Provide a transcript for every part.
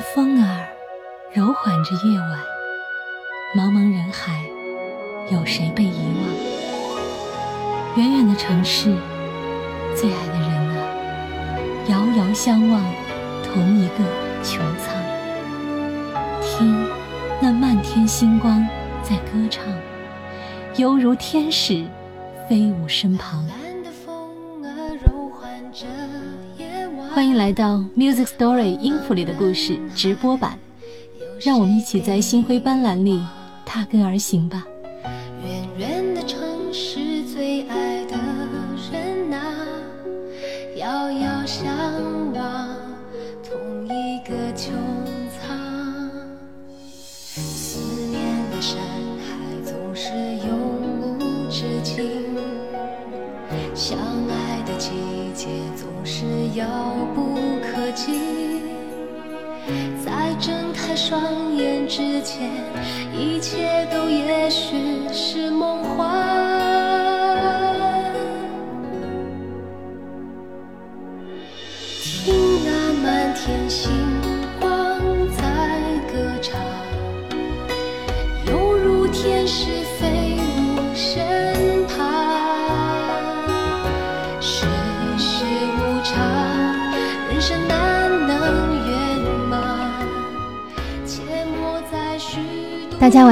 风儿柔缓着夜晚，茫茫人海，有谁被遗忘？远远的城市，最爱的人啊，遥遥相望，同一个穹苍。听，那漫天星光在歌唱，犹如天使飞舞身旁。欢迎来到 Music Story 音符里的故事直播版，让我们一起在星辉斑斓里踏根而行吧。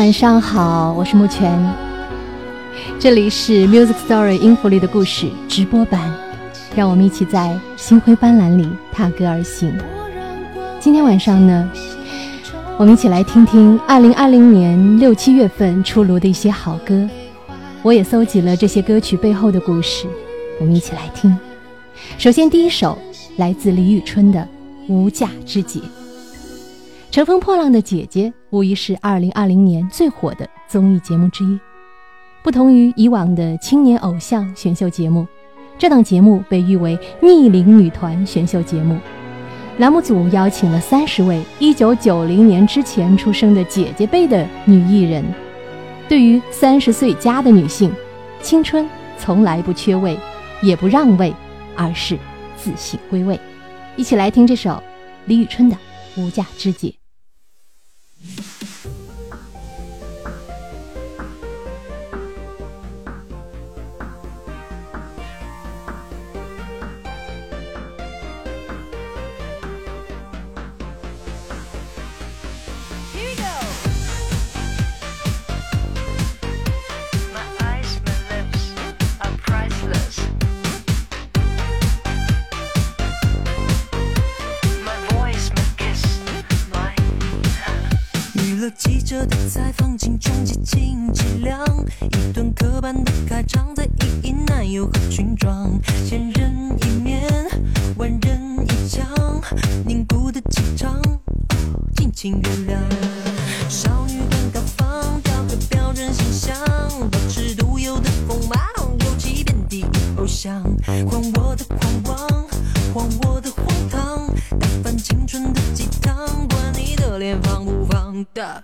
晚上好，我是木泉，这里是 Music Story 音符里的故事直播版，让我们一起在星辉斑斓里踏歌而行。今天晚上呢，我们一起来听听2020年六七月份出炉的一些好歌，我也搜集了这些歌曲背后的故事，我们一起来听。首先第一首来自李宇春的《无价之姐》。乘风破浪的姐姐无疑是2020年最火的综艺节目之一。不同于以往的青年偶像选秀节目，这档节目被誉为逆龄女团选秀节目。栏目组邀请了三十位1990年之前出生的姐姐辈的女艺人。对于三十岁加的女性，青春从来不缺位，也不让位，而是自信归位。一起来听这首李宇春的《无价之姐》。you 娱乐记者的采访，请中接近质量，一顿刻板的开场，在意义男友和裙装，千人一面，万人一腔，凝固的气场，哦敬请原谅。少女的高仿，雕刻标准形象，保持独有的锋芒，尤其遍地偶像，还我的狂妄，还我的荒唐，打翻青春的鸡汤，管你的脸放不放的。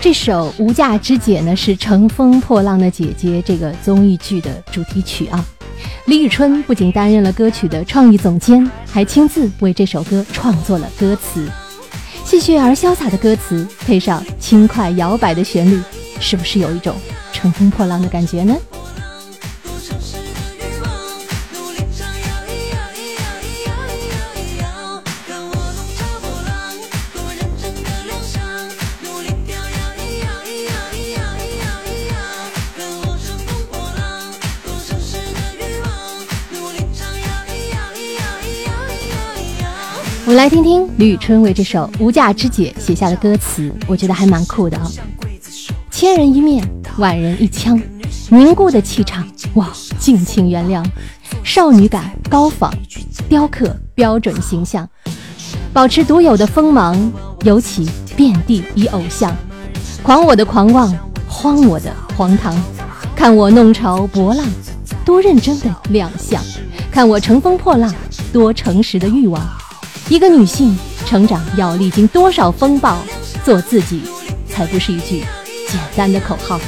这首《无价之姐》呢，是《乘风破浪的姐姐》这个综艺剧的主题曲啊。李宇春不仅担任了歌曲的创意总监，还亲自为这首歌创作了歌词。戏谑而潇洒的歌词，配上轻快摇摆的旋律，是不是有一种乘风破浪的感觉呢？们来听听李宇春为这首《无价之姐》写下的歌词，我觉得还蛮酷的啊、千人一面，万人一腔，凝固的气场，哇，敬请原谅。少女感高仿，雕刻标准形象，保持独有的锋芒，尤其遍地以偶像。狂我的狂妄，荒我的荒唐，看我弄潮搏浪，多认真的亮相；看我乘风破浪，多诚实的欲望。一个女性成长要历经多少风暴，做自己才不是一句简单的口号。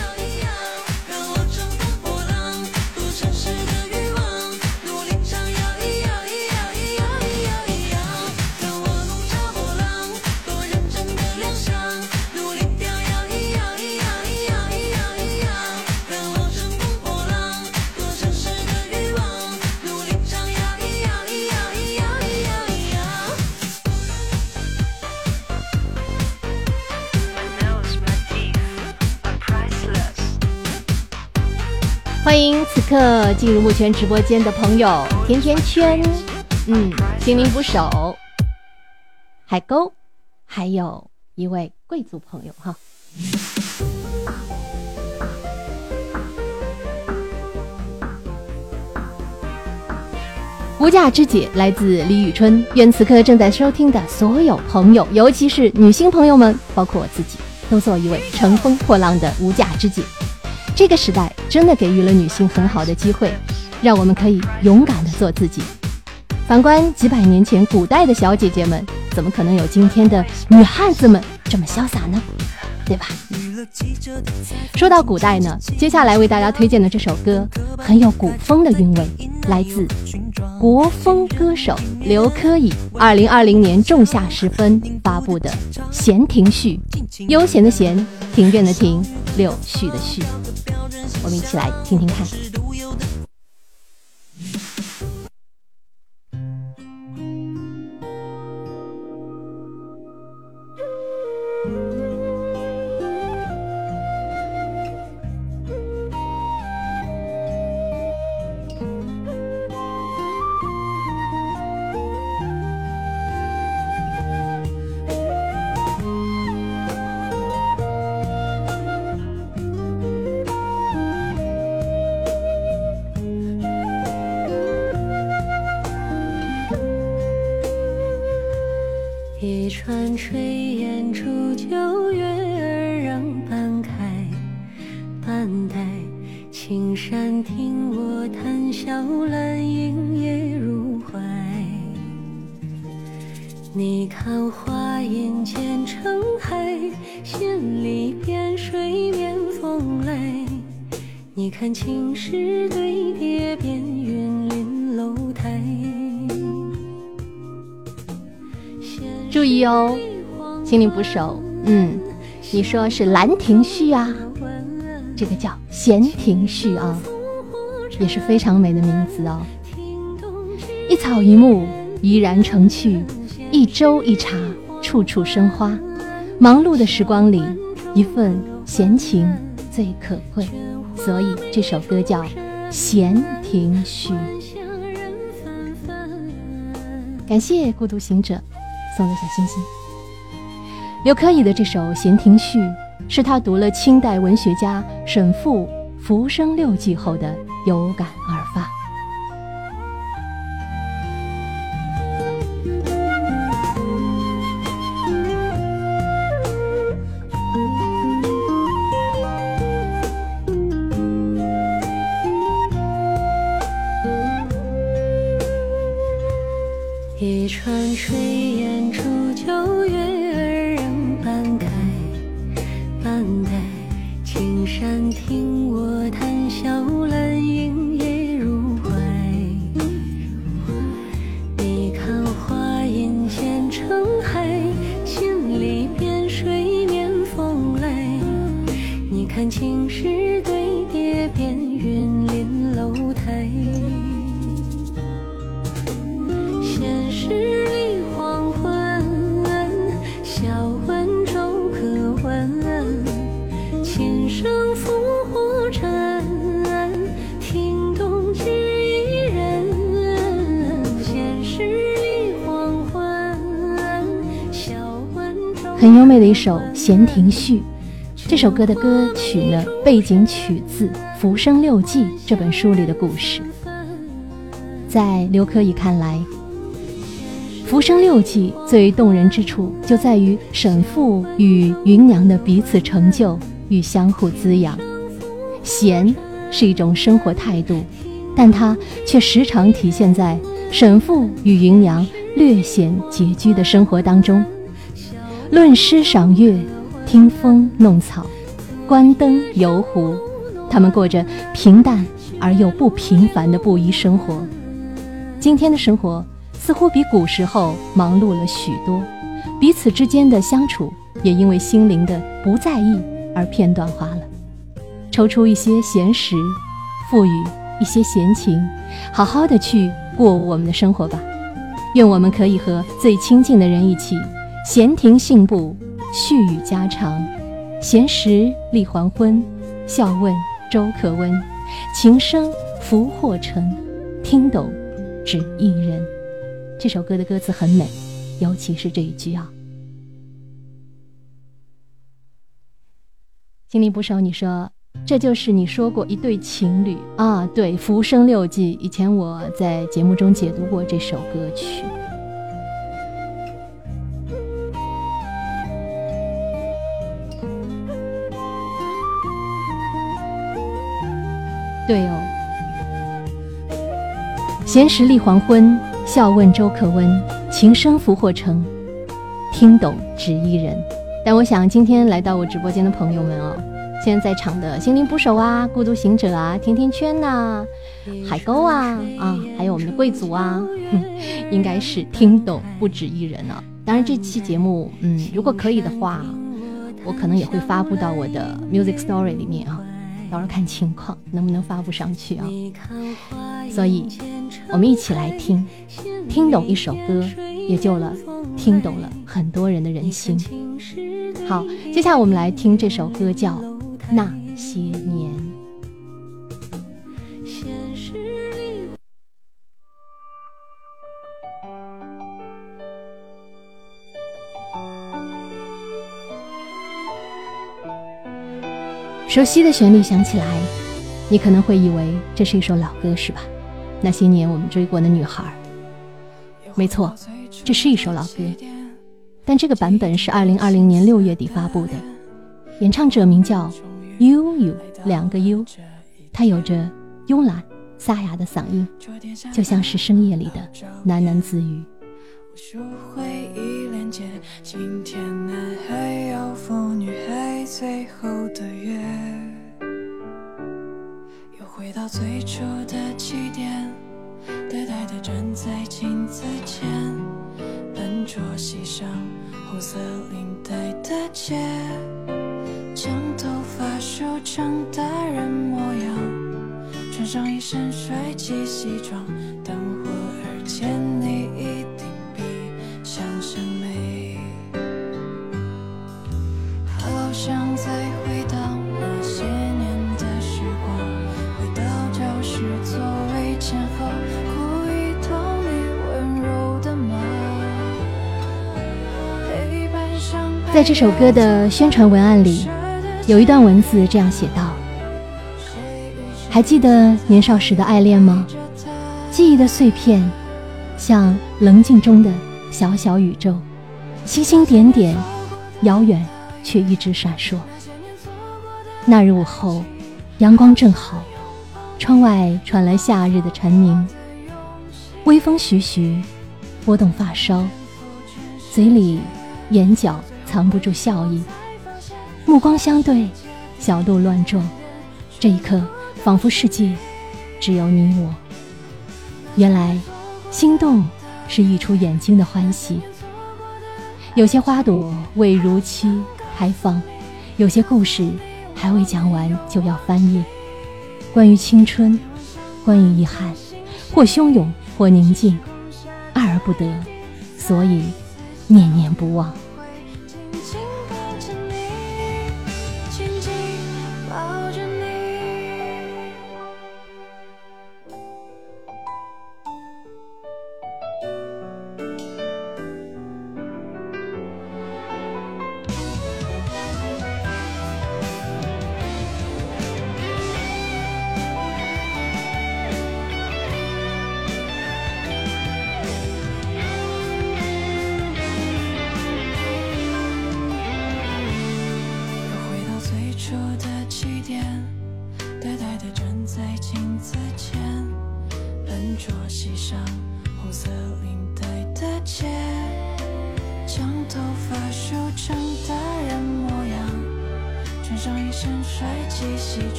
进入目前直播间的朋友，甜甜圈，嗯，心灵捕手，海沟，还有一位贵族朋友哈。无价之姐来自李宇春，愿此刻正在收听的所有朋友，尤其是女性朋友们，包括我自己，都做一位乘风破浪的无价之姐。这个时代真的给予了女性很好的机会，让我们可以勇敢的做自己。反观几百年前古代的小姐姐们，怎么可能有今天的女汉子们这么潇洒呢？对吧？说到古代呢，接下来为大家推荐的这首歌很有古风的韵味，来自国风歌手刘珂矣，二零二零年仲夏时分发布的《闲庭序》，悠闲的闲，庭院的庭，柳絮的絮，我们一起来听听看。心灵捕手，嗯，你说是《兰亭序》啊，这个叫《闲庭序》啊，也是非常美的名字哦。一草一木怡然成趣，一粥一茶处处生花。忙碌的时光里，一份闲情最可贵，所以这首歌叫《闲庭序》。感谢孤独行者。送的小星星。刘珂矣的这首《闲庭序》是他读了清代文学家沈复《浮生六记》后的有感而首《闲庭序》。这首歌的歌曲呢，背景取自《浮生六记》这本书里的故事。在刘珂矣看来，《浮生六记》最动人之处就在于沈复与芸娘的彼此成就与相互滋养。闲是一种生活态度，但它却时常体现在沈复与芸娘略显拮据的生活当中。论诗赏月，听风弄草，观灯游湖，他们过着平淡而又不平凡的布衣生活。今天的生活似乎比古时候忙碌了许多，彼此之间的相处也因为心灵的不在意而片段化了。抽出一些闲时，赋予一些闲情，好好的去过我们的生活吧。愿我们可以和最亲近的人一起，闲庭信步，絮语家常，闲时立黄昏，笑问粥可温。情深福祸成，听懂只一人。这首歌的歌词很美，尤其是这一句啊。心灵捕手，你说这就是你说过一对情侣啊？对，《浮生六记》，以前我在节目中解读过这首歌曲。对哦，闲时立黄昏，笑问周可温，情深福祸成，听懂只一人。但我想，今天来到我直播间的朋友们哦，现在在场的心灵捕手啊、孤独行者啊、甜甜圈呐、海沟啊啊，还有我们的贵族啊，应该是听懂不止一人了。当然，这期节目，嗯，如果可以的话，我可能也会发布到我的 Music Story 里面啊，到时候看情况能不能发布上去啊。所以，我们一起来听，听懂一首歌，也救了听懂了很多人的人心。好，接下来我们来听这首歌，叫《那些年》。熟悉的旋律响起来，你可能会以为这是一首老歌，是吧？那些年我们追过的女孩，没错，这是一首老歌。但这个版本是二零二零年六月底发布的，演唱者名叫 U U，两个 U，他有着慵懒沙哑的嗓音，就像是深夜里的喃喃自语。无数回忆连接，今天男孩要赴女孩最后的约，又回到最初的起点，呆呆地站在镜子前，笨拙系上红色领带的结，将头发梳成大人模样，穿上一身帅气西装，等会儿见你再回到那些年的时光，在这首歌的宣传文案里，有一段文字这样写道：“还记得年少时的爱恋吗？记忆的碎片，像棱镜中的小小宇宙，星星点点，遥远却一直闪烁。那日午后，阳光正好，窗外传来夏日的蝉鸣，微风徐徐，拨动发梢，嘴里、眼角藏不住笑意，目光相对，小鹿乱撞。这一刻，仿佛世界只有你我。原来，心动是溢出眼睛的欢喜。有些花朵未如期开放，有些故事还未讲完就要翻页。关于青春，关于遗憾，或汹涌，或宁静，爱而不得，所以念念不忘。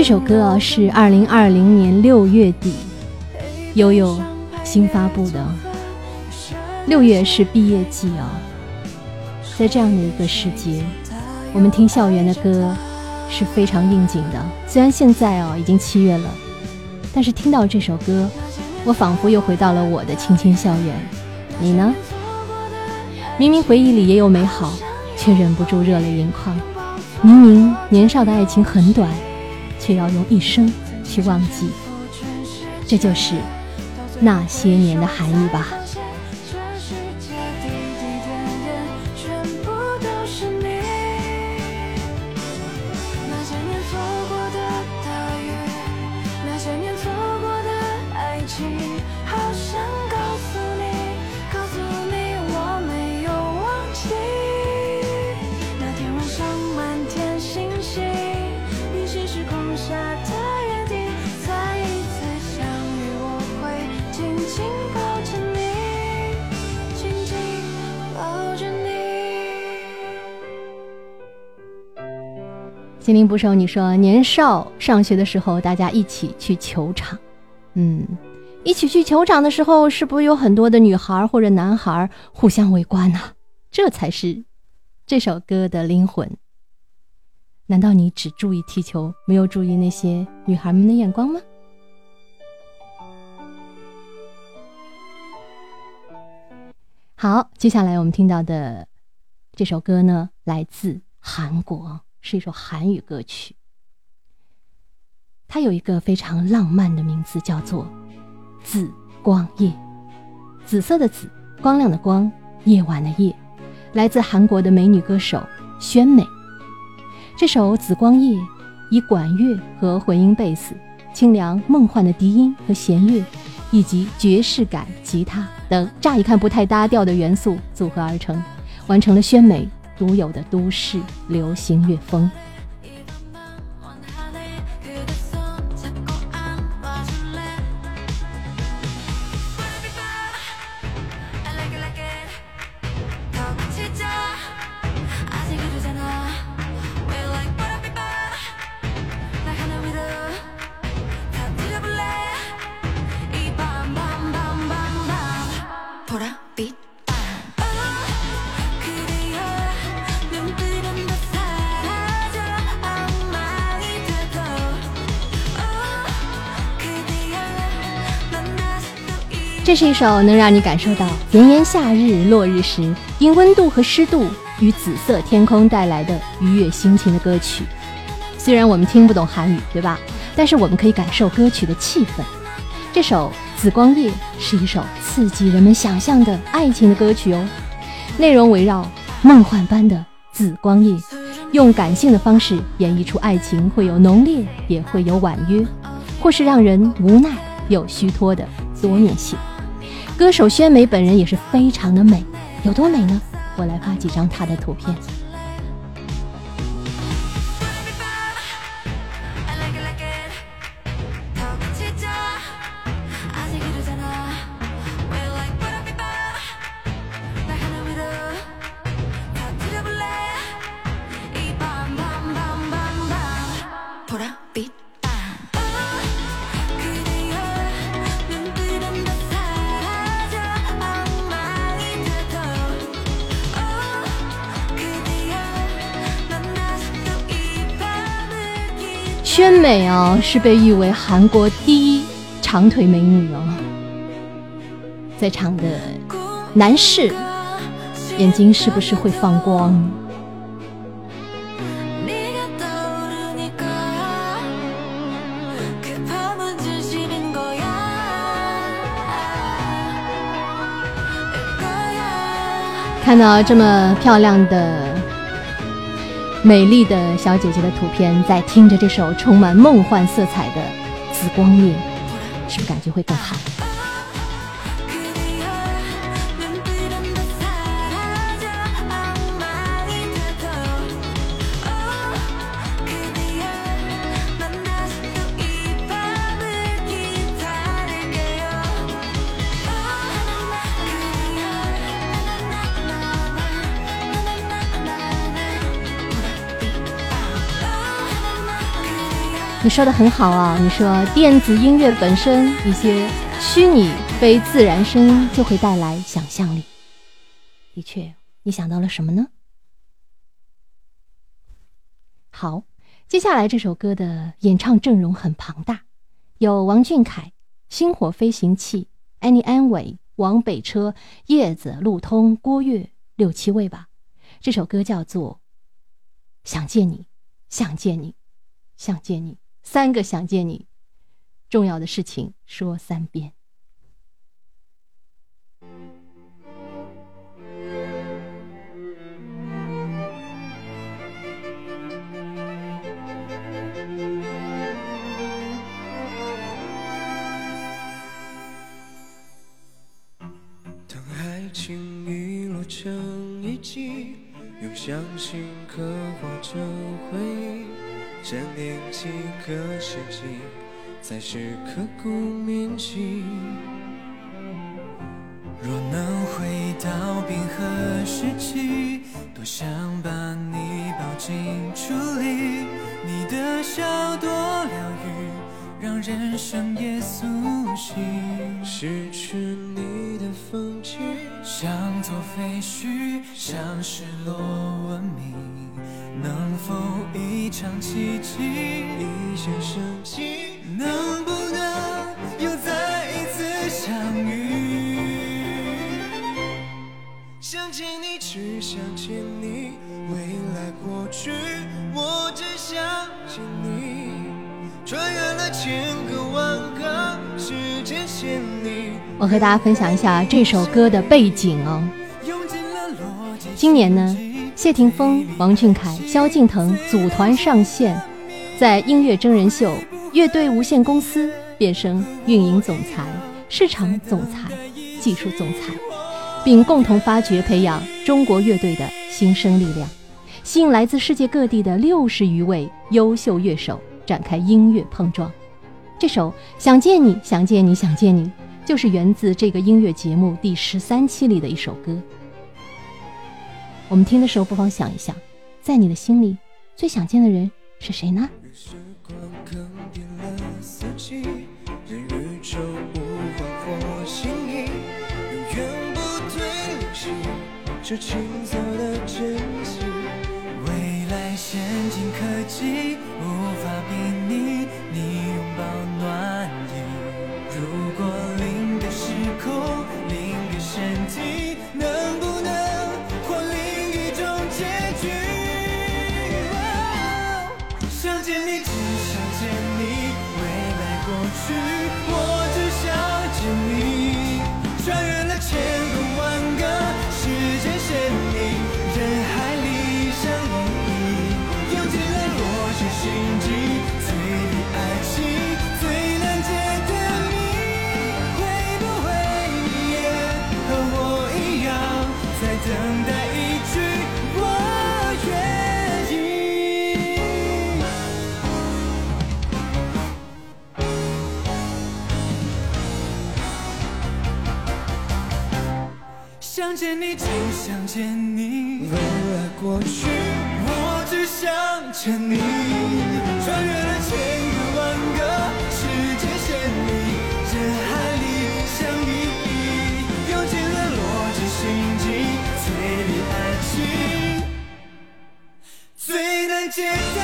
这首歌啊是二零二零年六月底悠悠新发布的。六月是毕业季啊，在这样的一个时节，我们听校园的歌，是非常应景的。虽然现在啊已经七月了，但是听到这首歌，我仿佛又回到了我的青青校园。你呢？明明回忆里也有美好，却忍不住热泪盈眶。明明年少的爱情很短，却要用一生去忘记。这就是那些年的含义吧。心灵捕手，你说年少上学的时候，大家一起去球场，嗯，一起去球场的时候，是不是有很多的女孩或者男孩互相围观呢、这才是这首歌的灵魂。难道你只注意踢球，没有注意那些女孩们的眼光吗？好，接下来我们听到的这首歌呢，来自韩国，是一首韩语歌曲。它有一个非常浪漫的名字，叫做《紫光夜》，紫色的紫，光亮的光，夜晚的夜，来自韩国的美女歌手宣美。这首《紫光夜》以管乐和混音贝斯、清凉梦幻的笛音和弦乐，以及爵士感吉他等乍一看不太搭调的元素组合而成，完成了宣美独有的都市流行乐风。这是一首能让你感受到炎炎夏日落日时因温度和湿度与紫色天空带来的愉悦心情的歌曲。虽然我们听不懂韩语，对吧？但是我们可以感受歌曲的气氛。这首《紫光夜》是一首刺激人们想象的爱情的歌曲哦，内容围绕梦幻般的紫光夜，用感性的方式演绎出爱情会有浓烈，也会有婉约，或是让人无奈又虚脱的多面性。歌手宣美本人也是非常的美，有多美呢？我来发几张她的图片。是被誉为韩国第一长腿美女哦，在场的男士眼睛是不是会放光？看到这么漂亮的。美丽的小姐姐的图片，在听着这首充满梦幻色彩的《紫光夜》，是不是感觉会更好？说的很好啊！你说电子音乐本身一些虚拟非自然声音就会带来想象力。的确，你想到了什么呢？好，接下来这首歌的演唱阵容很庞大，有王俊凯、星火飞行器、安妮安伟、王北车、叶子、路通、郭跃，六七位吧。这首歌叫做《想见你，想见你，想见你》，三个想见你，重要的事情说三遍。当爱情遗落成遗迹，用相信刻画成回忆，这年几个世纪，才是刻骨铭心。若能回到冰河时期，多想把你抱进处理。你的笑多疗愈，让人生也苏醒。失去你的风景，像座废墟，像失落文明，能否一场奇迹？一线生机。能不能又再一次相遇？想见你，只想见你，未来过去，我只想见你。我和大家分享一下这首歌的背景哦。用尽了逻辑今年呢，谢霆锋、王俊凯、萧敬腾组团上线，在音乐真人秀《乐队无限公司》变身运营总裁、市场总裁、技术总裁，并共同发掘培养中国乐队的新生力量，吸引来自世界各地的六十余位优秀乐手展开音乐碰撞。这首《想见你，想见你，想见你》就是源自这个音乐节目第十三期里的一首歌。我们听的时候，不妨想一想，在你的心里最想见的人是谁呢？时光更迭了四季，任宇宙无幻或心意，永远不退行，这青涩的真心。未来先进科技想见你，只想见你，未来过去，我只想见你。穿越了千个万个时间线里，人海里相依，用尽了逻辑心机，最比爱情最难解的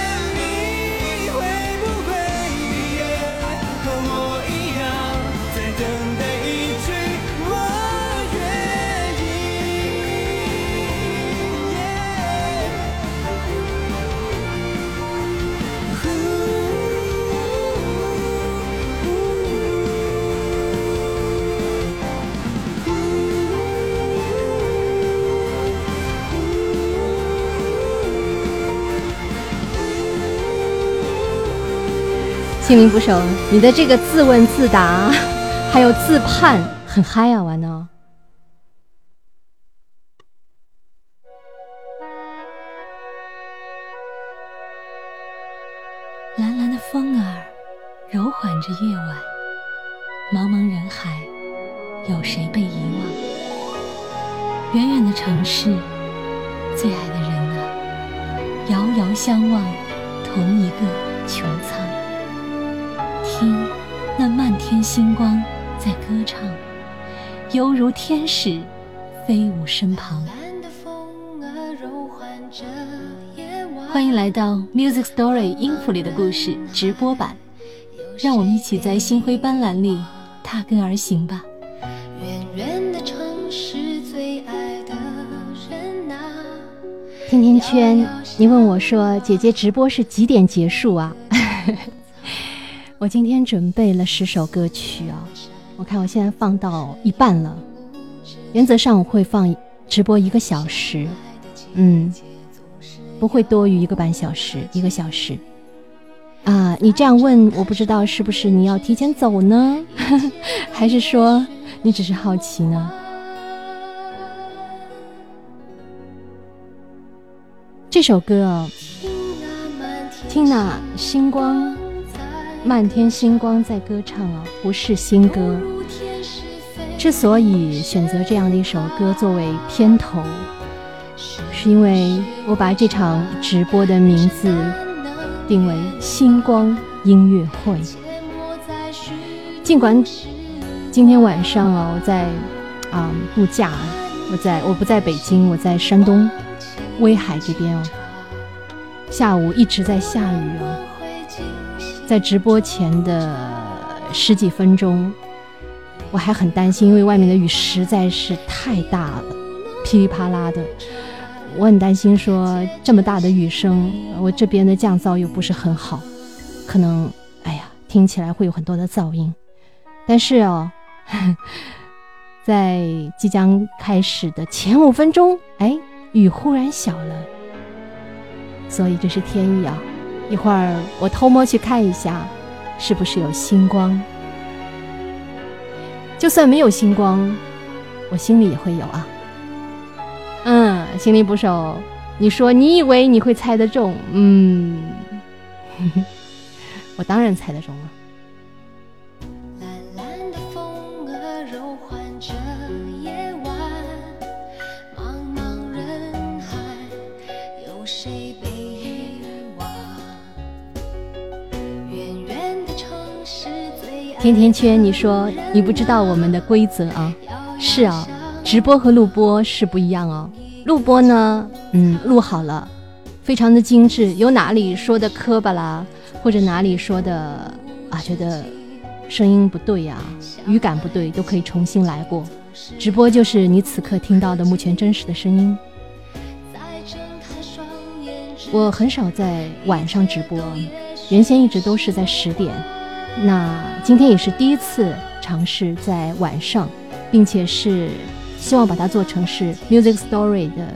心灵捕手，你的这个自问自答，还有自判，很嗨啊，玩的。蓝蓝的风儿柔缓着夜晚，茫茫人海，有谁被遗忘？远远的城市，最爱的人啊，遥遥相望，同一个穹苍。听那漫天星光在歌唱，犹如天使飞舞身旁。欢迎来到 Music Story 音符里的故事直播版，让我们一起在星辉斑斓里踏根而行吧。远远的城市，最爱的人啊。甜甜圈，你问我说，姐姐直播是几点结束啊？我今天准备了十首歌曲啊，我看我现在放到一半了。原则上我会放直播一个小时，嗯，不会多于一个半小时，一个小时。啊，你这样问，我不知道是不是你要提前走呢，还是说你只是好奇呢？这首歌啊，听那星光，漫天星光在歌唱啊，不是新歌。之所以选择这样的一首歌作为片头，是因为我把这场直播的名字定为“星光音乐会”。尽管今天晚上啊，我在啊度假，我在我不在北京，我在山东威海这边哦。下午一直在下雨哦，在直播前的十几分钟，我还很担心，因为外面的雨实在是太大了，噼里啪啦的。我很担心说这么大的雨声，我这边的降噪又不是很好，可能哎呀听起来会有很多的噪音。但是哦，在即将开始的前五分钟，哎，雨忽然小了。所以这是天意啊！一会儿我偷摸去看一下，是不是有星光。就算没有星光，我心里也会有啊。嗯，心灵捕手。你说你以为你会猜得中？嗯，我当然猜得中了。甜甜圈，你说你不知道我们的规则啊？是啊，直播和录播是不一样哦。录播呢，嗯，录好了，非常的精致，有哪里说的磕巴啦，或者哪里说的啊，觉得声音不对呀、语感不对，都可以重新来过。直播就是你此刻听到的目前真实的声音。我很少在晚上直播，原先一直都是在十点。那今天也是第一次尝试在晚上，并且是希望把它做成是 Music Story 的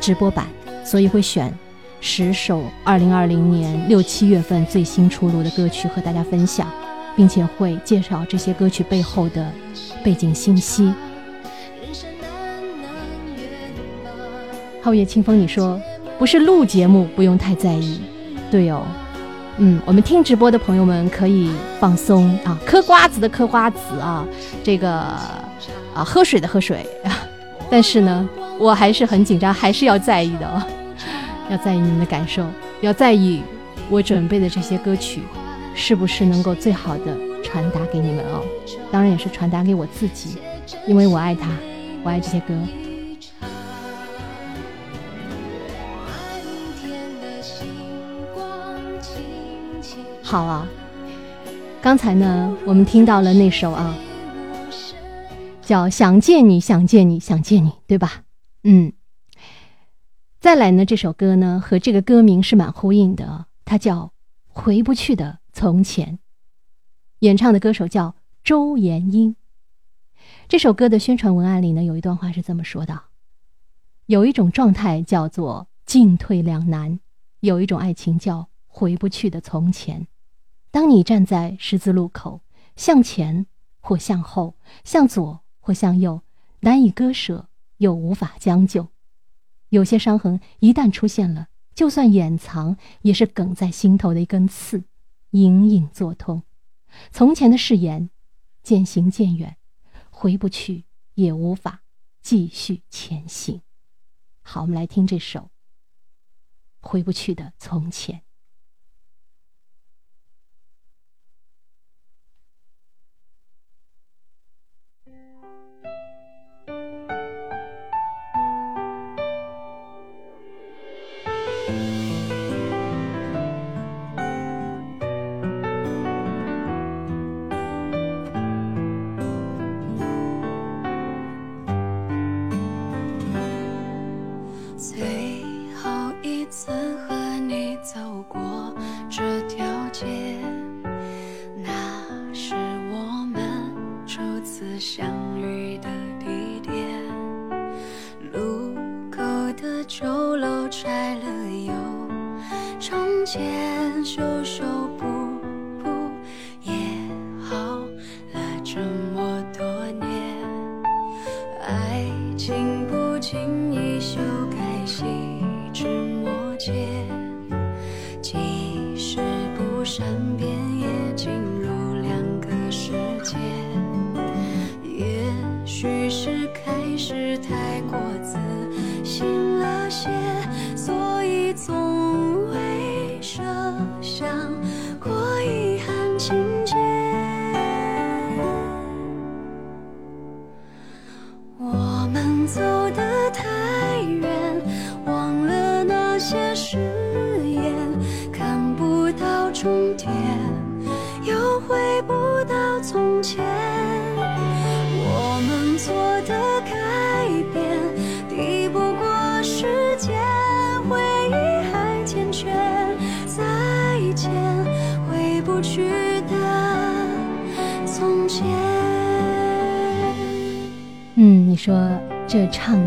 直播版，所以会选十首2020年六七月份最新出炉的歌曲和大家分享，并且会介绍这些歌曲背后的背景信息。人生难能圆满。皓月清风，你说不是录节目，不用太在意。对哦，嗯，我们听直播的朋友们可以放松啊，嗑瓜子的嗑瓜子啊，这个啊喝水的喝水。但是呢，我还是很紧张，还是要在意的哦，要在意你们的感受，要在意我准备的这些歌曲是不是能够最好的传达给你们哦。当然也是传达给我自己，因为我爱他，我爱这些歌。好啊，刚才呢，我们听到了那首啊，叫《想见你，想见你，想见你》，对吧？嗯。再来呢，这首歌呢和这个歌名是蛮呼应的，它叫《回不去的从前》，演唱的歌手叫周延英。这首歌的宣传文案里呢，有一段话是这么说的：有一种状态叫做进退两难，有一种爱情叫回不去的从前。当你站在十字路口，向前或向后，向左或向右，难以割舍，又无法将就。有些伤痕一旦出现了，就算掩藏，也是梗在心头的一根刺，隐隐作痛。从前的誓言渐行渐远，回不去，也无法继续前行。好，我们来听这首《回不去的从前》。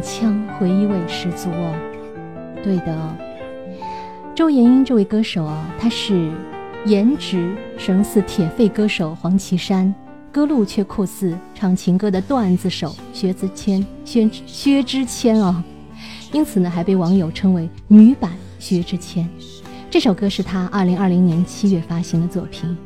腔回忆味十足哦。对的，周延英这位歌手啊，他是颜值神似铁肺歌手黄绮珊，歌路却酷似唱情歌的段子手薛之谦、薛薛之谦哦，因此呢，还被网友称为女版薛之谦。这首歌是他二零二零年七月发行的作品。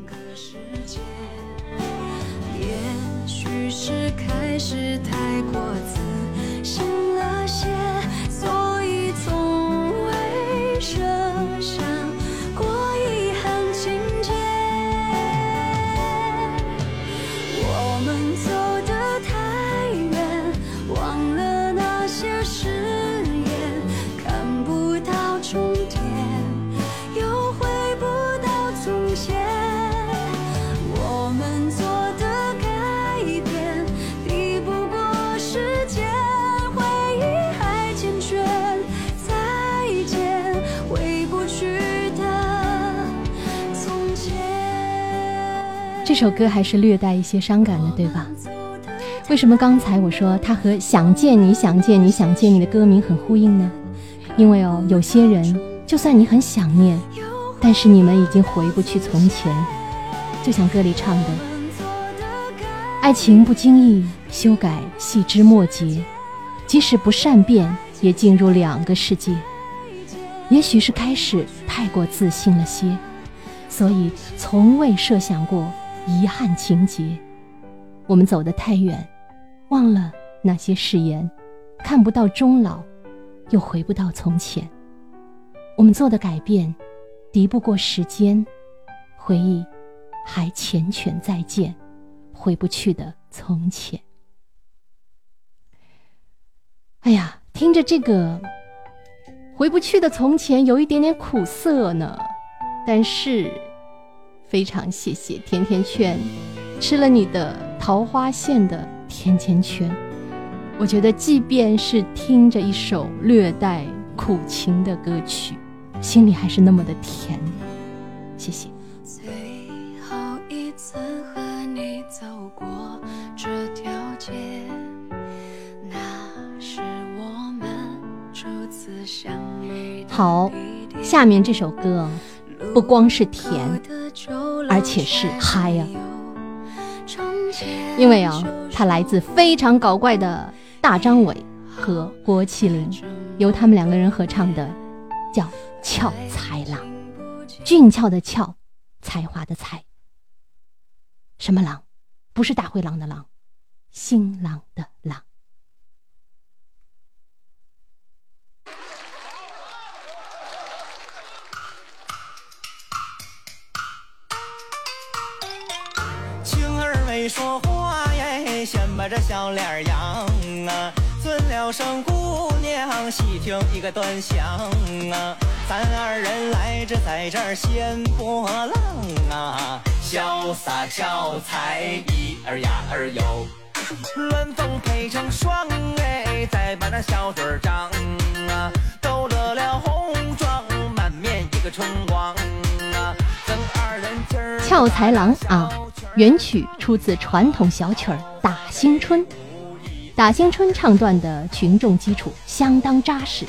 这首歌还是略带一些伤感的，对吧？为什么刚才我说它和《想见你想见你想见你》的歌名很呼应呢？因为哦，有些人就算你很想念，但是你们已经回不去从前。就像歌里唱的，爱情不经意修改细枝末节，即使不善变，也进入两个世界。也许是开始太过自信了些，所以从未设想过遗憾情节。我们走得太远，忘了那些誓言，看不到终老，又回不到从前。我们做的改变，敌不过时间，回忆还缱绻再见，回不去的从前。哎呀，听着这个回不去的从前，有一点点苦涩呢。但是，非常谢谢甜甜圈，吃了你的桃花馅的甜甜圈。我觉得，即便是听着一首略带苦情的歌曲，心里还是那么的甜。谢谢。最后一次和你走过这条街，那是我们初次相遇好下面这首歌不光是甜，而且是嗨呀、因为啊，它来自非常搞怪的大张伟和郭麒麟，由他们两个人合唱的，叫《俏才郎》，俊俏的俏，才华的才。什么郎？不是大灰狼的狼，新郎的郎。说话耶，先把这小脸扬啊。尊了声姑娘，细听一个端详啊。咱二人来这在这儿掀波浪啊，潇洒俏才一儿呀儿哟。鸾凤配成双哎，再把那小嘴张啊，抖得了红妆，俏才郎啊，原曲出自传统小曲儿《打新春》。打新春唱段的群众基础相当扎实，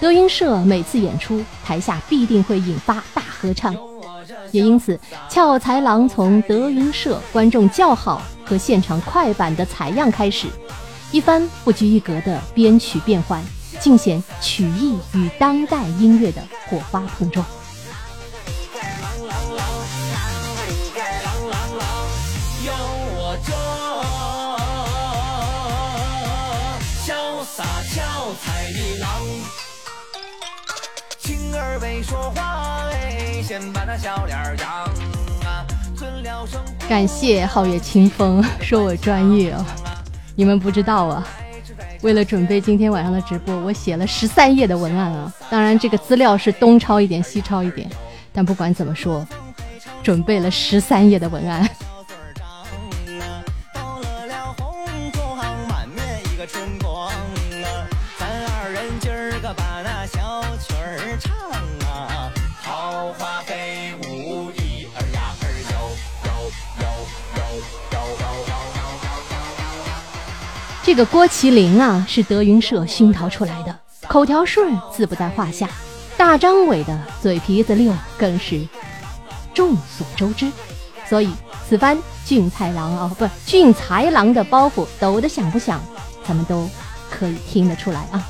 德云社每次演出，台下必定会引发大合唱，也因此，俏才郎从德云社观众叫好和现场快板的采样开始，一番不拘一格的编曲变换，尽显曲艺与当代音乐的火花碰撞。有我这潇洒儿未说话哎，先把那小脸儿扬啊，尊了声。感谢皓月清风说我专业哦，你们不知道啊。为了准备今天晚上的直播，我写了十三页的文案啊。当然，这个资料是东抄一点，西抄一点，但不管怎么说，准备了十三页的文案。小嘴张啊，到了了，满面一个春光啊，咱二人今儿个把那小曲儿唱这个郭麒麟啊，是德云社熏陶出来的，口条顺自不在话下。大张伟的嘴皮子溜更是众所周知，所以此番俊才郎哦，不俊才郎的包袱抖得响不响，咱们都可以听得出来啊。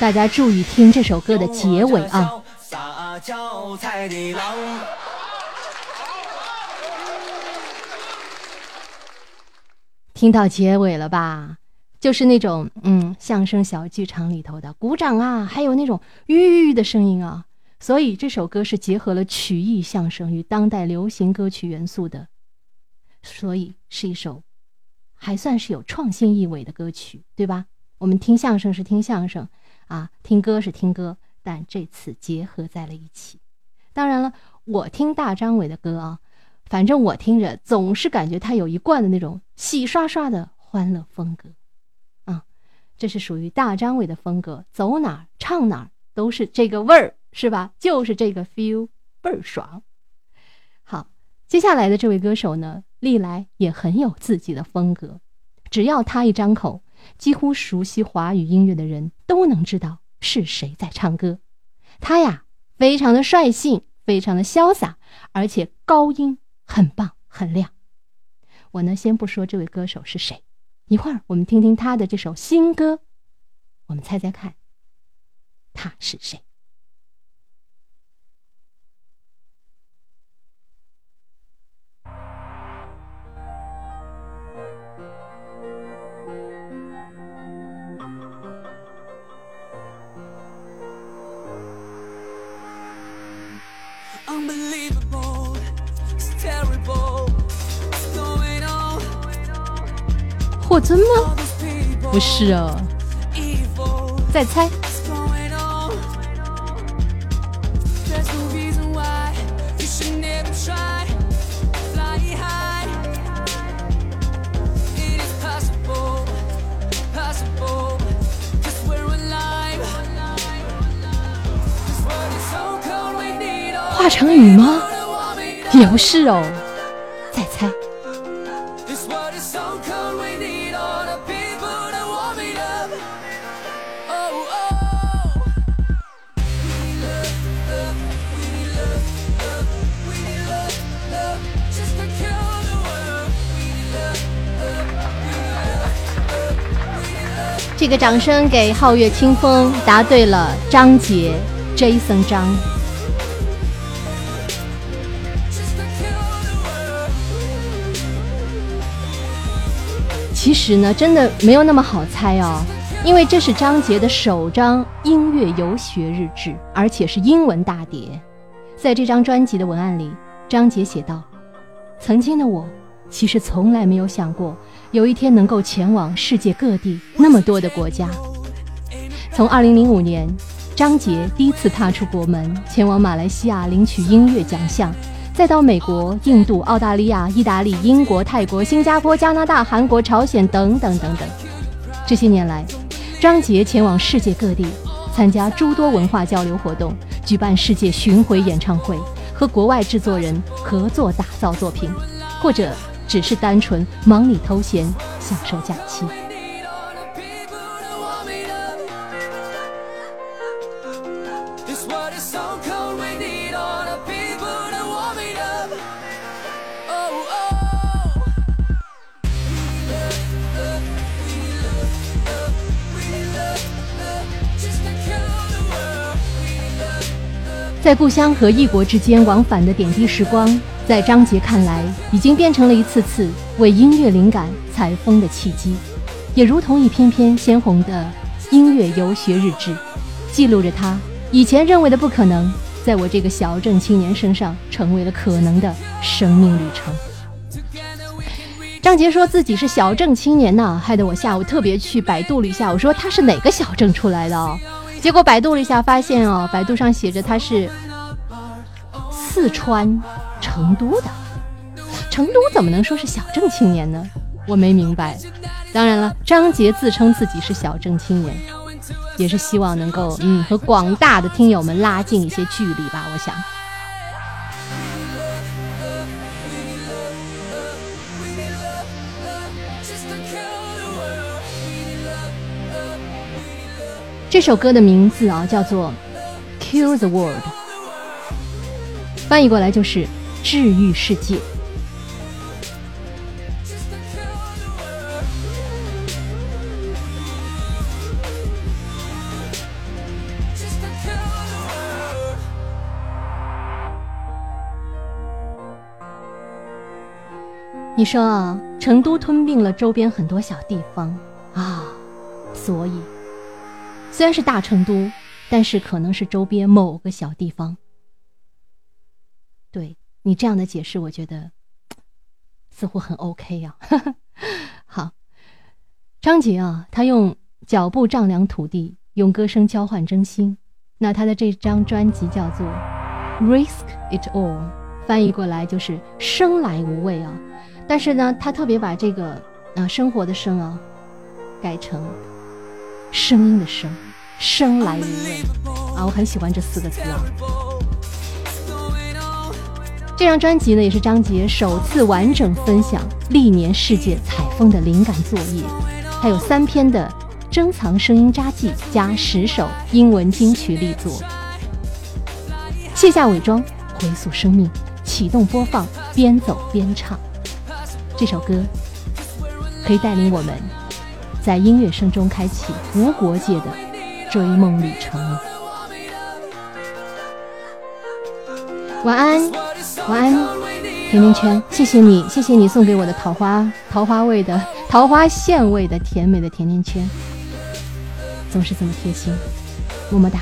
大家注意听这首歌的结尾啊，潇洒俏才的郎。听到结尾了吧？就是那种嗯，相声小剧场里头的鼓掌啊，还有那种吁吁的声音啊。所以这首歌是结合了曲艺相声与当代流行歌曲元素的，所以是一首还算是有创新意味的歌曲，对吧？我们听相声是听相声啊，听歌是听歌，但这次结合在了一起。当然了，我听大张伟的歌啊，反正我听着总是感觉他有一贯的那种洗刷刷的欢乐风格，啊，这是属于大张伟的风格，走哪儿唱哪儿都是这个味儿。是吧？就是这个 feel 倍儿爽。好，接下来的这位歌手呢，历来也很有自己的风格。只要他一张口，几乎熟悉华语音乐的人都能知道是谁在唱歌。他呀，非常的率性，非常的潇洒，而且高音很棒很亮。我呢，先不说这位歌手是谁，一会儿我们听听他的这首新歌，我们猜猜看，他是谁？真的不是哦，再猜华晨宇吗？也不是哦。这个掌声给皓月清风，答对了张杰，Jason 张其实呢，真的没有那么好猜哦，因为这是张杰的首张音乐游学日志，而且是英文大碟。在这张专辑的文案里，张杰写道：“曾经的我，其实从来没有想过有一天能够前往世界各地那么多的国家。从2005年，张杰第一次踏出国门，前往马来西亚领取音乐奖项，再到美国、印度、澳大利亚、意大利、英国、泰国、新加坡、加拿大、韩国、朝鲜等等等等。这些年来，张杰前往世界各地，参加诸多文化交流活动，举办世界巡回演唱会，和国外制作人合作打造作品，或者只是单纯忙里偷闲，享受假期。在故乡和异国之间往返的点滴时光，在张杰看来，已经变成了一次次为音乐灵感采风的契机，也如同一篇篇鲜红的音乐游学日志，记录着他以前认为的不可能，在我这个小镇青年身上成为了可能的生命旅程。张杰说自己是小镇青年呐、害得我下午特别去百度了一下，我说他是哪个小镇出来的哦？结果百度了一下，发现哦，百度上写着他是四川成都的。成都怎么能说是小镇青年呢？我没明白。当然了，张杰自称自己是小镇青年，也是希望能够嗯和广大的听友们拉近一些距离吧。我想。这首歌的名字啊叫做《Cure the World》，翻译过来就是“治愈世界”。你说啊，成都吞并了周边很多小地方啊，所以虽然是大成都，但是可能是周边某个小地方。对你这样的解释，我觉得似乎很 OK 呀、好，张杰啊，他用脚步丈量土地，用歌声交换真心。那他的这张专辑叫做《Risk It All》，翻译过来就是“生来无畏”啊。但是呢，他特别把这个啊、生活的生啊改成声音的声，生来无畏啊，我很喜欢这四个字啊。这张专辑呢，也是张杰首次完整分享历年世界采风的灵感作业，还有三篇的珍藏声音札记加十首英文金曲力作。卸下伪装，回溯生命，启动播放，边走边唱。这首歌可以带领我们在音乐声中开启无国界的追梦旅程。晚安，晚安，甜甜圈，谢谢你，谢谢你送给我的桃花桃花味的桃花馅味的甜美的甜甜圈，总是这么贴心，么么哒。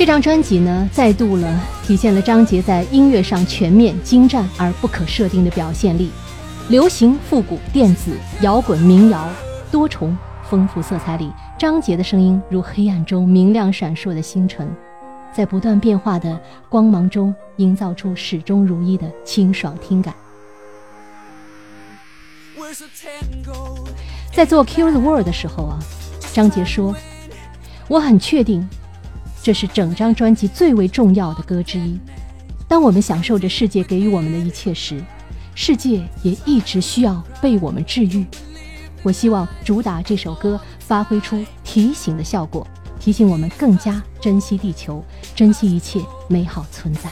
这张专辑呢，再度了体现了张杰在音乐上全面、精湛而不可设定的表现力。流行、复古、电子、摇滚、民谣，多重丰富色彩里，张杰的声音如黑暗中明亮闪烁的星辰，在不断变化的光芒中，营造出始终如一的清爽听感。在做《Cure the World》的时候啊，张杰说：“我很确定。”这是整张专辑最为重要的歌之一。当我们享受着世界给予我们的一切时，世界也一直需要被我们治愈。我希望主打这首歌发挥出提醒的效果，提醒我们更加珍惜地球，珍惜一切美好存在。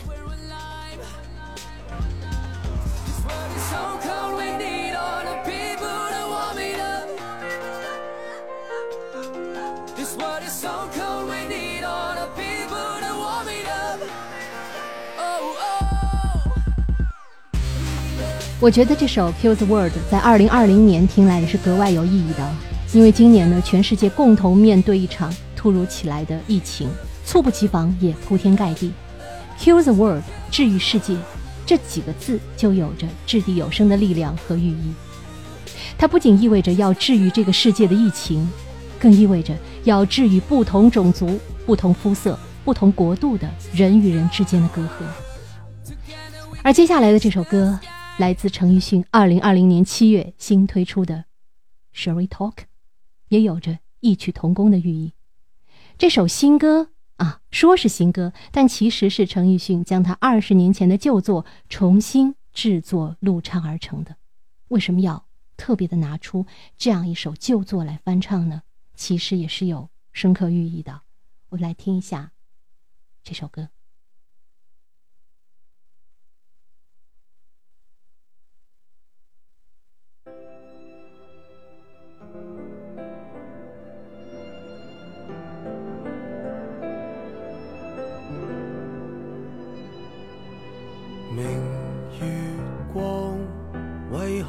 我觉得这首《Kill the World》在二零二零年听来也是格外有意义的，因为今年呢，全世界共同面对一场突如其来的疫情，猝不及防也铺天盖地。Kill the World，治愈世界，这几个字就有着掷地有声的力量和寓意。它不仅意味着要治愈这个世界的疫情，更意味着要治愈不同种族、不同肤色、不同国度的人与人之间的隔阂。而接下来的这首歌，来自陈奕迅2020年7月新推出的《Shall We Talk》，也有着异曲同工的寓意。这首新歌啊，说是新歌，但其实是陈奕迅将他二十年前的旧作重新制作录唱而成的。为什么要特别的拿出这样一首旧作来翻唱呢？其实也是有深刻寓意的。我们来听一下这首歌。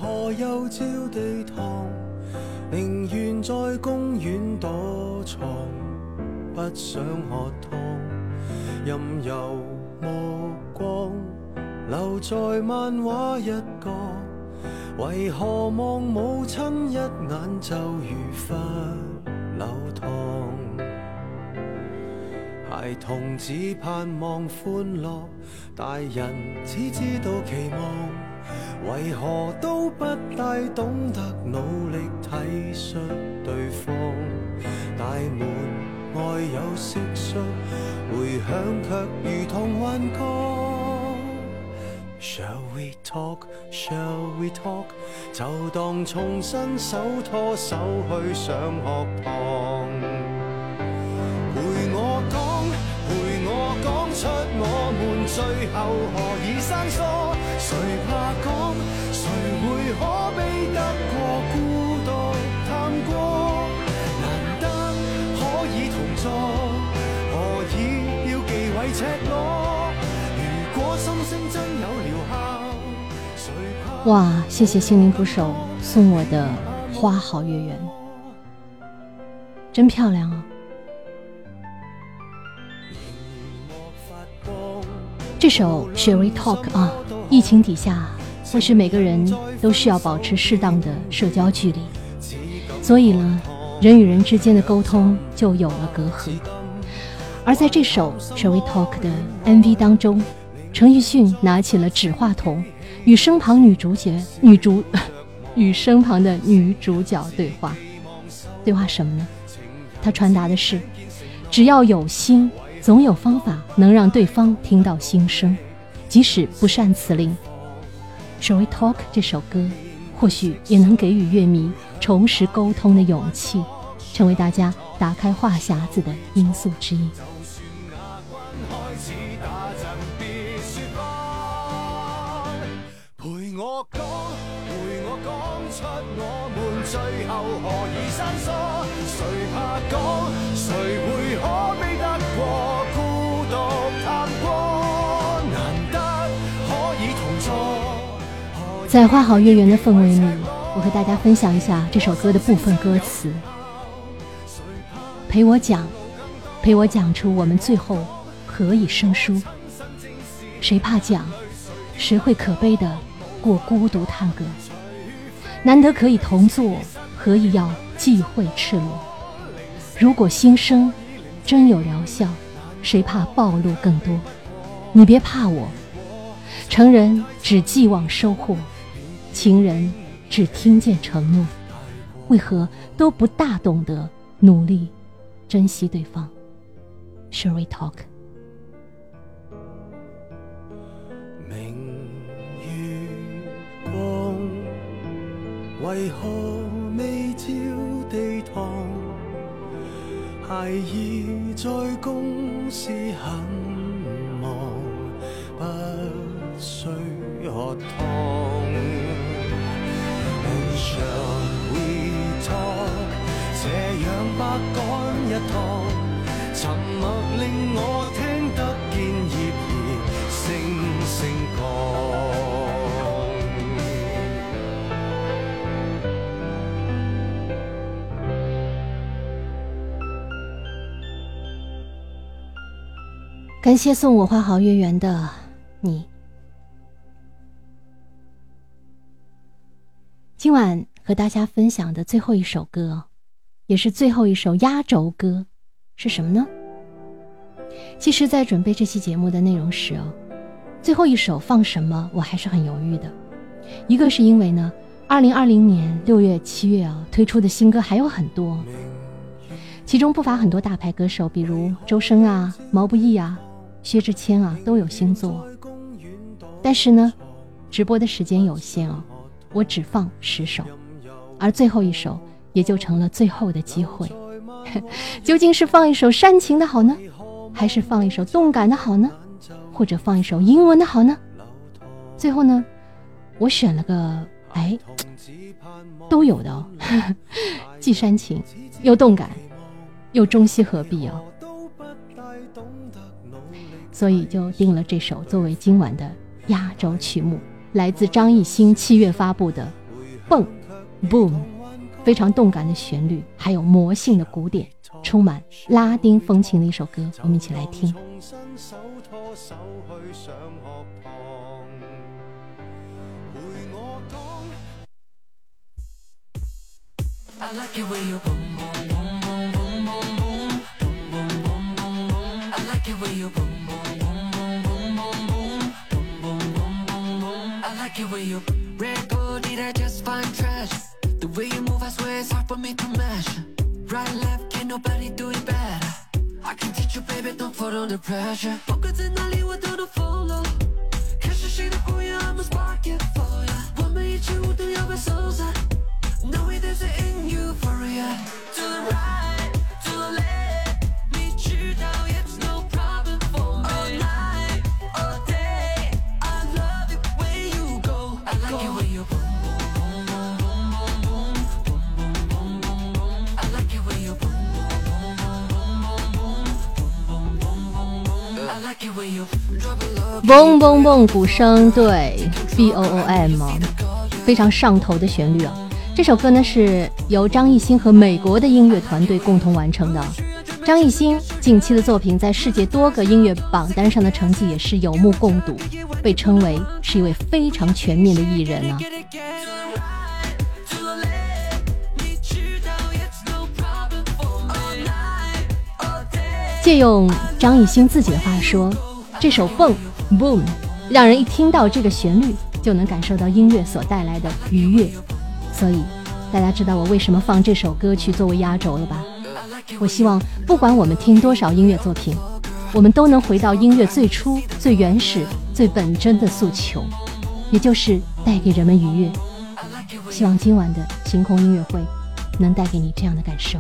何又照地堂？宁愿在公园躲藏，不想喝汤。任由目光？留在漫画一角，为何望母亲一眼就如罰流堂？孩童只盼望歡樂，大人只知道期望，為何都不大懂得努力體恤對方？大門外有蟋蟀，回響卻如同幻觉。Shall we talk? Shall we talk? 就當重新手拖手去上學堂。陪我講，陪我講出我們最後何以生疏？谁哇，谢谢心灵捕手送我的花好月圆，真漂亮啊！这首《Shall We Talk》啊，疫情底下，或是每个人都需要保持适当的社交距离，所以呢，人与人之间的沟通就有了隔阂。而在这首《Shall We Talk》的 MV 当中，陈奕迅拿起了纸话筒，与身旁女主角女主 与身旁的女主角对话。对话什么呢？他传达的是，只要有心，总有方法能让对方听到心声，即使不善辞令。《所谓 Talk》这首歌，或许也能给予乐迷重拾沟通的勇气，成为大家打开话匣子的因素之一。講？誰會可悲得過孤獨探過？難得可以同坐。在花好月圆的氛围里，我和大家分享一下这首歌的部分歌词。陪我讲，陪我讲出我们最后何以生疏？谁怕讲？谁会可悲的过孤独探戈？难得可以同坐，何以要忌讳赤裸？如果心聲真有疗效，谁怕暴露更多？你别怕我，成人只寄望收获。情人只听见承诺，为何都不大懂得努力珍惜对方？Shall we talk？明月光，为何未照地堂？孩儿在公司很忙，不需喝湯。And shall we talk？這樣百趕一趟，沉默令我聽得見葉兒聲聲講。感谢送我花好月圆的你。今晚和大家分享的最后一首歌也是最后一首压轴歌是什么呢？其实在准备这期节目的内容时哦最后一首放什么我还是很犹豫的。一个是因为呢二零二零年六月七月啊推出的新歌还有很多。其中不乏很多大牌歌手比如周深啊毛不易啊薛之谦啊都有新作。但是呢，直播的时间有限哦，我只放十首，而最后一首也就成了最后的机会。究竟是放一首煽情的好呢？还是放一首动感的好呢，或者放一首英文的好呢？最后呢，我选了个哎，都有的哦，既煽情又动感，又中西合璧哦，所以就定了这首作为今晚的压轴曲目，来自张艺兴七月发布的《蹦 Boom》，非常动感的旋律，还有魔性的鼓点。充满拉丁风情的一首歌，我们一起来听。Here with you. Red Bull, did I just find treasure? The way you move, I swear it's hard for me to measure Right, left, can nobody do it better. I can teach you, baby, don't fall under pressure. 똑같은 난리 와도 follow. For you I'm a spark it for ya. 완매의 최후등 옆에 솟아 Know it is in euphoria To the right. 嗡嗡嗡，鼓声对，B O O M，非常上头的旋律啊！这首歌呢是由张艺兴和美国的音乐团队共同完成的。张艺兴近期的作品在世界多个音乐榜单上的成绩也是有目共睹，被称为是一位非常全面的艺人啊。借用张艺兴自己的话说，这首《蹦 Boom》让人一听到这个旋律就能感受到音乐所带来的愉悦，所以大家知道我为什么放这首歌曲作为压轴了吧？我希望不管我们听多少音乐作品，我们都能回到音乐最初、最原始、最本真的诉求，也就是带给人们愉悦。希望今晚的星空音乐会能带给你这样的感受。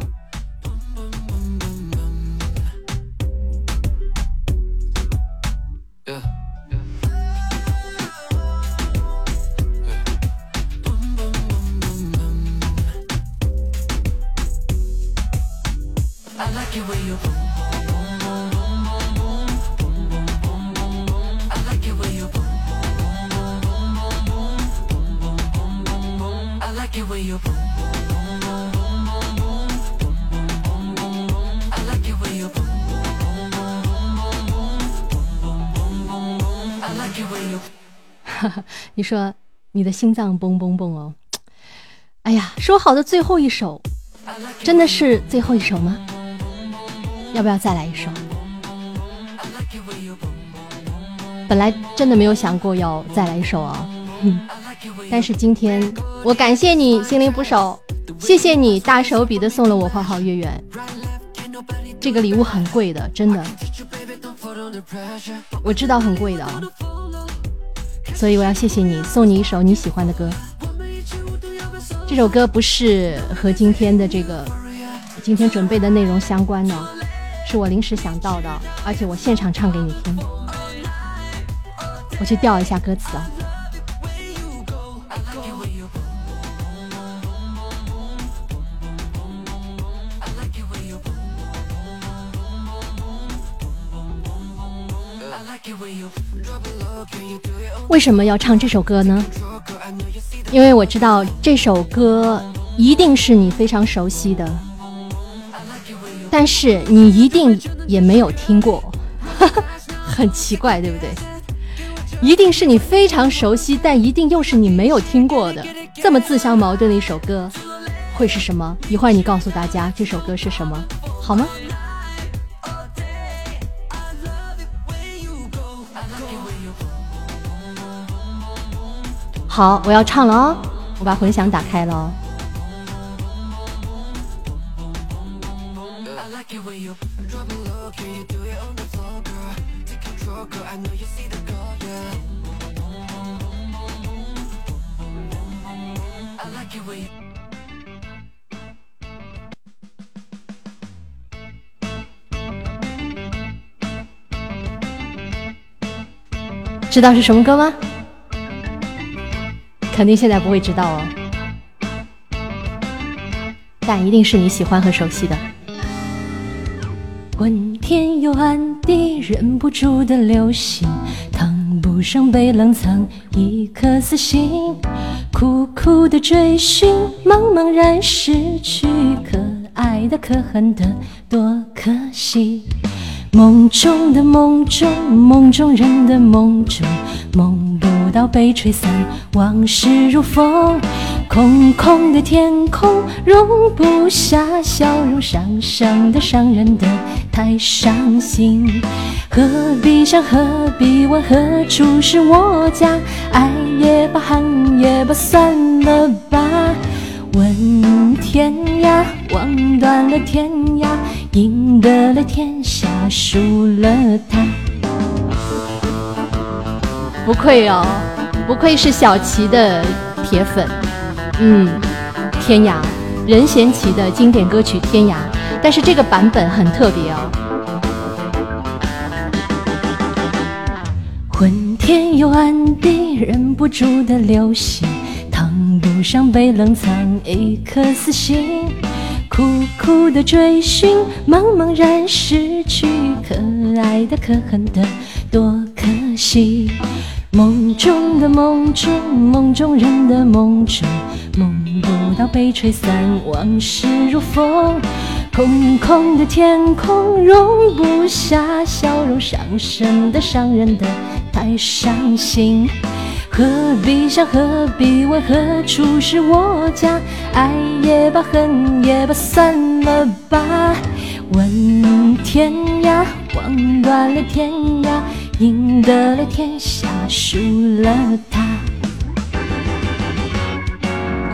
你说你的心脏嘣嘣嘣哦！哎呀，说好的最后一首，真的是最后一首吗？要不要再来一首？本来真的没有想过要再来一首啊，但是今天我感谢你心灵捕手，谢谢你大手笔的送了我花好月圆，这个礼物很贵的，真的，我知道很贵的啊、所以我要谢谢你，送你一首你喜欢的歌。这首歌不是和今天的这个今天准备的内容相关的，是我临时想到的，而且我现场唱给你听。我去调一下歌词啊。为什么要唱这首歌呢？因为我知道这首歌一定是你非常熟悉的，但是你一定也没有听过，很奇怪，对不对？一定是你非常熟悉，但一定又是你没有听过的。这么自相矛盾的一首歌，会是什么？一会儿你告诉大家这首歌是什么，好吗？好我要唱了哦我把混响打开了哦。知道是什么歌吗？肯定现在不会知道哦，但一定是你喜欢和熟悉的。昏天又暗地，忍不住的流星，烫不上被冷藏一颗死心，苦苦的追寻，茫茫然失去，可爱的可恨的，多可惜。梦中的梦中，梦中人的梦中，梦不到被吹散，往事如风。空空的天空容不下笑容，伤伤的伤人的太伤心。何必想，何必问，何处是我家？爱也罢，恨也罢，算了吧。问天涯，望断了天涯，赢得了天下，输了他。不愧哦，不愧是小齐的铁粉。嗯，天涯，任贤齐的经典歌曲《天涯》，但是这个版本很特别哦。昏天又暗地，忍不住的流星，谈不上被冷藏一颗死心。苦苦的追寻，茫茫然失去，可爱的可恨的，多可惜。梦中的梦中，梦中人的梦中，梦不到被吹散，往事如风。空空的天空容不下笑容，伤神的伤人的太伤心。何必想，何必问，何处是我家？爱也罢，恨也罢，算了吧。问天涯，望断了天涯，赢得了天下，输了他。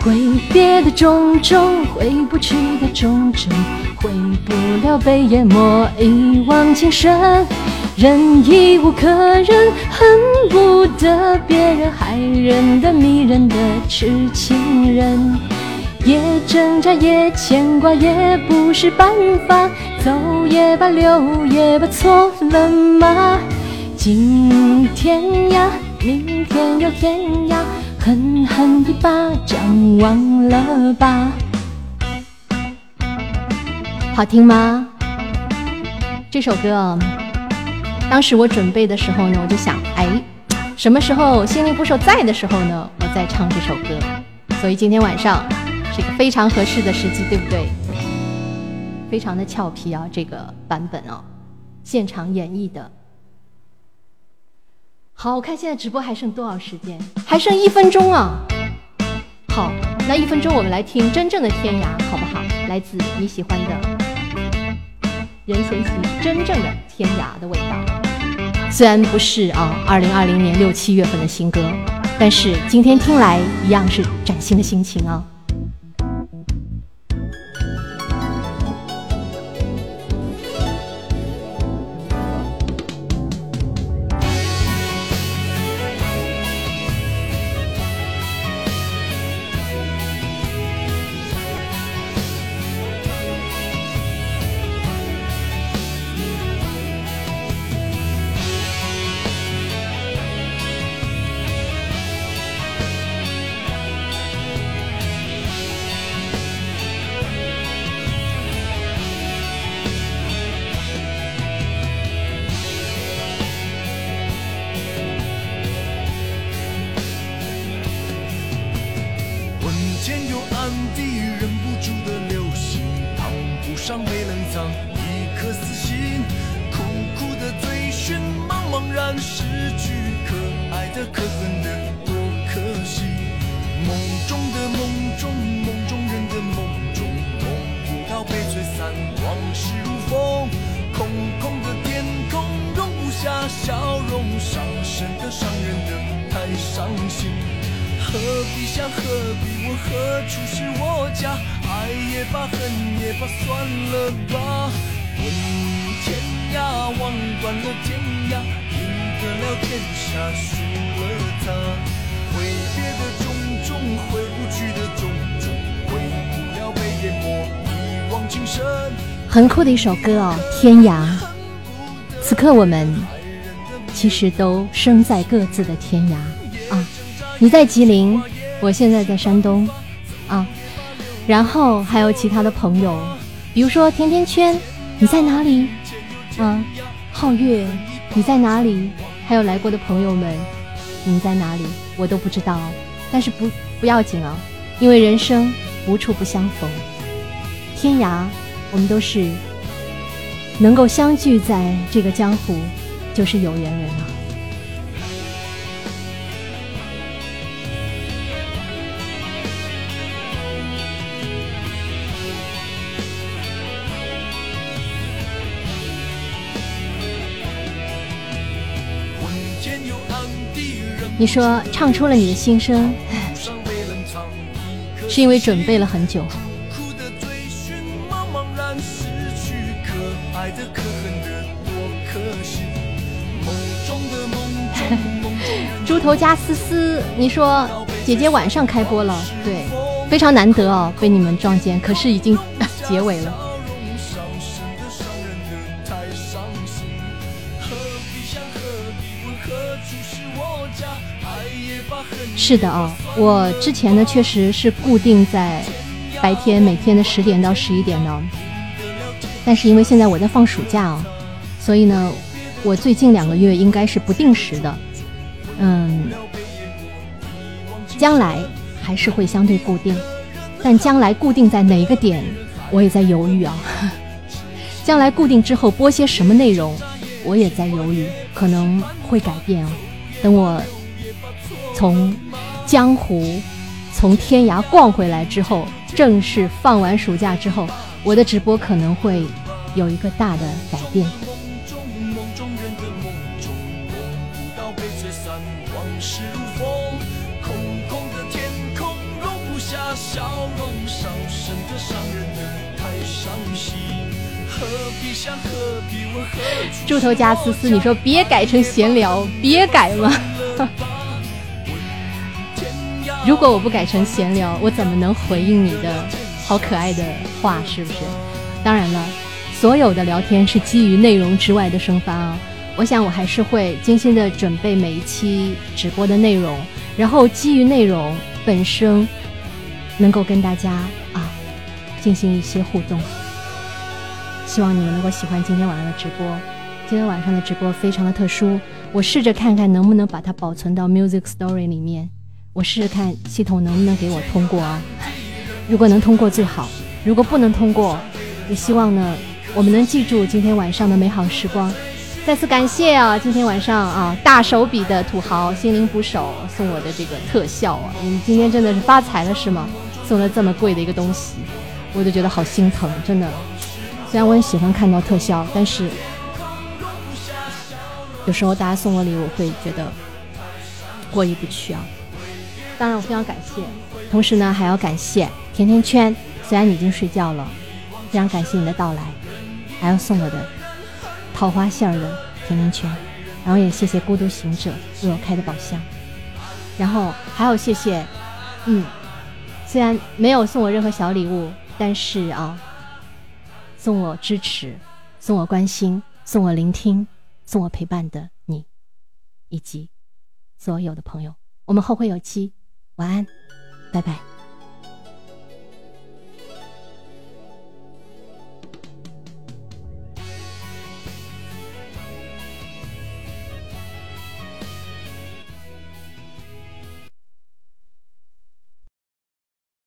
挥别的种种，挥不去的种种，回不了被淹没一往情深。人已无可忍，恨不得别人害人的迷人的痴情人。也挣扎，也牵挂，也不是办法。走也罢，留也罢，错了吗？今天涯，明天又天涯，狠狠一巴掌，忘了吧。好听吗？这首歌，当时我准备的时候呢，我就想，哎，什么时候心灵捕手在的时候呢，我再唱这首歌。所以今天晚上是一个非常合适的时机，对不对？非常的俏皮啊，这个版本哦，现场演绎的。好，我看现在直播还剩多少时间？还剩一分钟啊。好，那一分钟我们来听真正的天涯，好不好？来自你喜欢的任贤齐真正的天涯的味道。虽然不是啊，二零二零年六七月份的新歌，但是今天听来一样是崭新的心情啊。的一首歌哦，《天涯》。此刻我们其实都生在各自的天涯啊！你在吉林，我现在在山东啊。然后还有其他的朋友，比如说甜甜圈，你在哪里？啊，皓月，你在哪里？还有来过的朋友们，你在哪里？我都不知道，但是不不要紧啊，因为人生无处不相逢，天涯。我们都是能够相聚在这个江湖，就是有缘人了。你说唱出了你的心声，是因为准备了很久。头加思思，你说姐姐晚上开播了，对，非常难得哦，被你们撞见，可是已经 结尾了。笑容伤神的伤人的太伤心。何必想何必问何处是？的哦，我之前呢确实是固定在白天每天的十点到十一点的，但是因为现在我在放暑假哦，所以呢，我最近两个月应该是不定时的，嗯，将来还是会相对固定，但将来固定在哪一个点，我也在犹豫啊。将来固定之后播些什么内容，我也在犹豫，可能会改变哦。等我从江湖、从天涯逛回来之后，正式放完暑假之后，我的直播可能会有一个大的改变。笑容，伤神的伤人的太伤心。何必想何必问何处猪头加思思，你说别改成闲聊，别改嘛。如果我不改成闲聊，我怎么能回应你的好可爱的话？是不是？当然了，所有的聊天是基于内容之外的生发啊。我想我还是会精心的准备每一期直播的内容，然后基于内容本身，能够跟大家啊进行一些互动。希望你们能够喜欢今天晚上的直播。今天晚上的直播非常的特殊，我试着看看能不能把它保存到 Music Story 里面。我试试看系统能不能给我通过啊。如果能通过最好，如果不能通过，也希望呢我们能记住今天晚上的美好时光。再次感谢啊，今天晚上啊大手笔的土豪心灵捕手送我的这个特效啊，你们今天真的是发财了是吗？送了这么贵的一个东西，我都觉得好心疼，真的。虽然我很喜欢看到特效，但是有时候大家送我礼物，我会觉得过意不去啊。当然，我非常感谢，同时呢，还要感谢甜甜圈。虽然你已经睡觉了，非常感谢你的到来，还要送我的桃花馅儿的甜甜圈，然后也谢谢孤独行者为我开的宝箱，然后还有谢谢，嗯，虽然没有送我任何小礼物，但是啊，送我支持，送我关心，送我聆听，送我陪伴的你，以及所有的朋友，我们后会有期，晚安，拜拜。